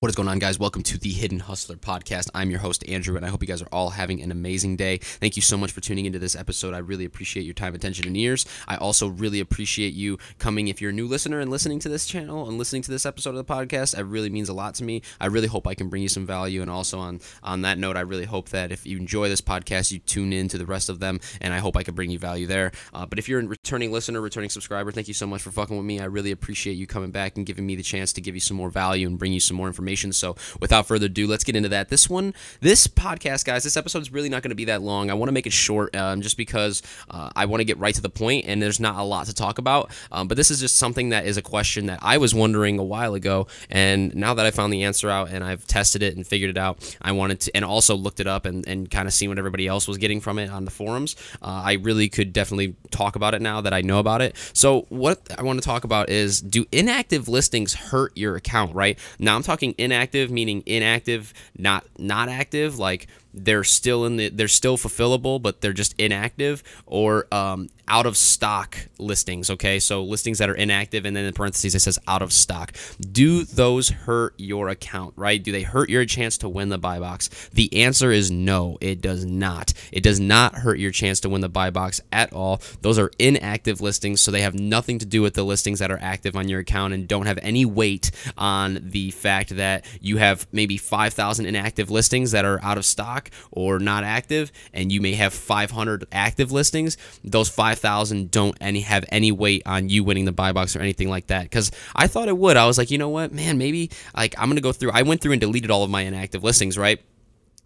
What is going on, guys? Welcome to the Hidden Hustler podcast. I'm your host, Andrew, and I hope you guys are all having an amazing day. Thank you so much for tuning into this episode. I really appreciate your time, attention, and ears. I also really appreciate you coming if you're a new listener and listening to this channel and listening to this episode of the podcast. It really means a lot to me. I really hope I can bring you some value. And also, on, on that note, I really hope that if you enjoy this podcast, you tune in to the rest of them, and I hope I can bring you value there. Uh, but if you're a returning listener, returning subscriber, thank you so much for fucking with me. I really appreciate you coming back and giving me the chance to give you some more value and bring you some more information. So, without further ado, let's get into that. This one, this podcast, guys, this episode is really not going to be that long. I want to make it short um, just because uh, I want to get right to the point and there's not a lot to talk about. Um, but this is just something that is a question that I was wondering a while ago. And now that I found the answer out and I've tested it and figured it out, I wanted to, and also looked it up and, and kind of seen what everybody else was getting from it on the forums. Uh, I really could definitely talk about it now that I know about it. So, what I want to talk about is do inactive listings hurt your account, right? Now, I'm talking inactive, meaning inactive, not not active, like they're still in the they're still fulfillable but they're just inactive or um, out of stock listings okay? So listings that are inactive and then in parentheses it says out of stock. Do those hurt your account right? Do they hurt your chance to win the buy box? The answer is no it does not. It does not hurt your chance to win the buy box at all. Those are inactive listings so they have nothing to do with the listings that are active on your account and don't have any weight on the fact that you have maybe 5000 inactive listings that are out of stock stock or not active, and you may have 500 active listings, those 5,000 don't any have any weight on you winning the buy box or anything like that. Because I thought it would. I was like, you know what, man, maybe like I'm gonna go through. I went through and deleted all of my inactive listings, right?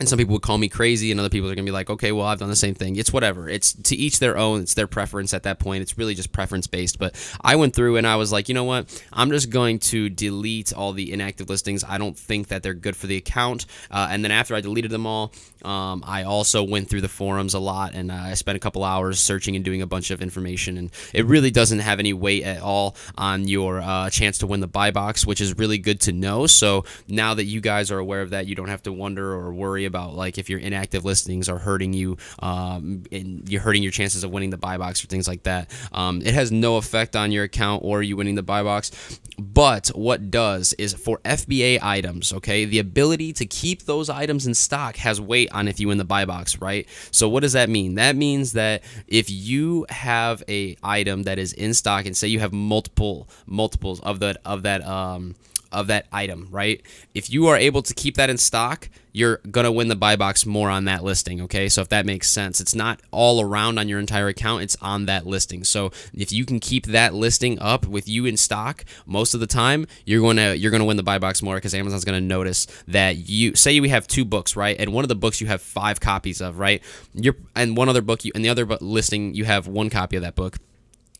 And some people would call me crazy and other people are going to be like okay well i've done the same thing. It's whatever. It's to each their own. It's their preference at that point. It's really just preference based but i went through and i was like you know what? I'm just going to delete all the inactive listings. I don't think that they're good for the account. Uh, and then after i deleted them all um, i also went through the forums a lot and uh, i spent a couple hours searching and doing a bunch of information and it really doesn't have any weight at all on your uh, chance to win the buy box which is really good to know. So now that you guys are aware of that you don't have to wonder or worry about like if your inactive listings are hurting you um, and you're hurting your chances of winning the buy box or things like that. Um, it has no effect on your account or you winning the buy box. But what does is for FBA items, okay, the ability to keep those items in stock has weight on if you win the buy box, right? So what does that mean? That means that if you have a item that is in stock and say you have multiple multiples of that of that um of that item, right? If you are able to keep that in stock, you're going to win the buy box more on that listing, okay? So if that makes sense, it's not all around on your entire account, it's on that listing. So if you can keep that listing up with you in stock most of the time, you're going to you're going to win the buy box more cuz Amazon's going to notice that you say we have two books, right? And one of the books you have 5 copies of, right? You're and one other book you and the other listing you have one copy of that book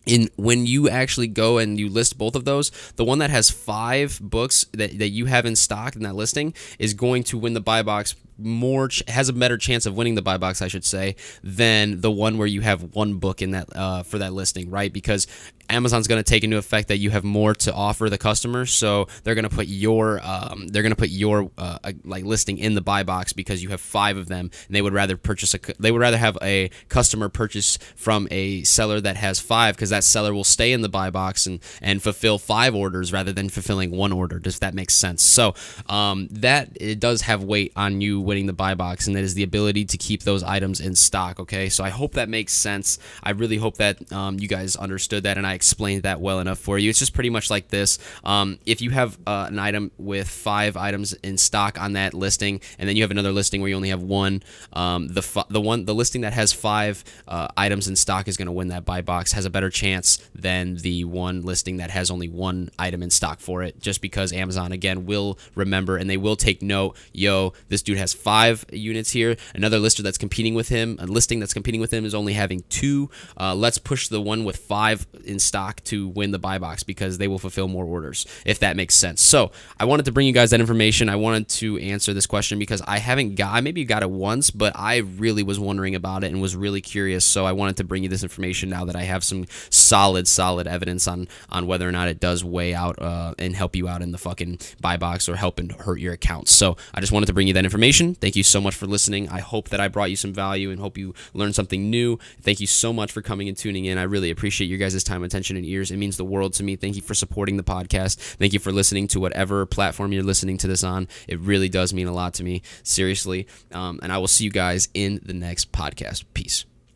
in when you actually go and you list both of those, the one that has five books that, that you have in stock in that listing is going to win the buy box more has a better chance of winning the buy box, I should say, than the one where you have one book in that uh, for that listing, right? Because Amazon's going to take into effect that you have more to offer the customer, so they're going to put your um, they're going to put your uh, like listing in the buy box because you have five of them, and they would rather purchase a they would rather have a customer purchase from a seller that has five because that seller will stay in the buy box and and fulfill five orders rather than fulfilling one order. Does that make sense? So um, that it does have weight on you winning the buy box, and that is the ability to keep those items in stock. Okay, so I hope that makes sense. I really hope that um, you guys understood that, and I explained that well enough for you. It's just pretty much like this. Um, if you have uh, an item with five items in stock on that listing, and then you have another listing where you only have one, um, the the one the listing that has five uh, items in stock is going to win that buy box. Has a better chance than the one listing that has only one item in stock for it, just because Amazon again will remember and they will take note. Yo, this dude has five units here. Another lister that's competing with him, a listing that's competing with him is only having two. Uh, let's push the one with five in stock to win the buy box because they will fulfill more orders, if that makes sense. So I wanted to bring you guys that information. I wanted to to answer this question because I haven't got, I maybe got it once, but I really was wondering about it and was really curious. So I wanted to bring you this information now that I have some solid, solid evidence on on whether or not it does weigh out uh, and help you out in the fucking buy box or help and hurt your accounts. So I just wanted to bring you that information. Thank you so much for listening. I hope that I brought you some value and hope you learned something new. Thank you so much for coming and tuning in. I really appreciate your guys' time, attention, and ears. It means the world to me. Thank you for supporting the podcast. Thank you for listening to whatever platform you're listening to this on. It really really does mean a lot to me, seriously. Um, and I will see you guys in the next podcast. Peace.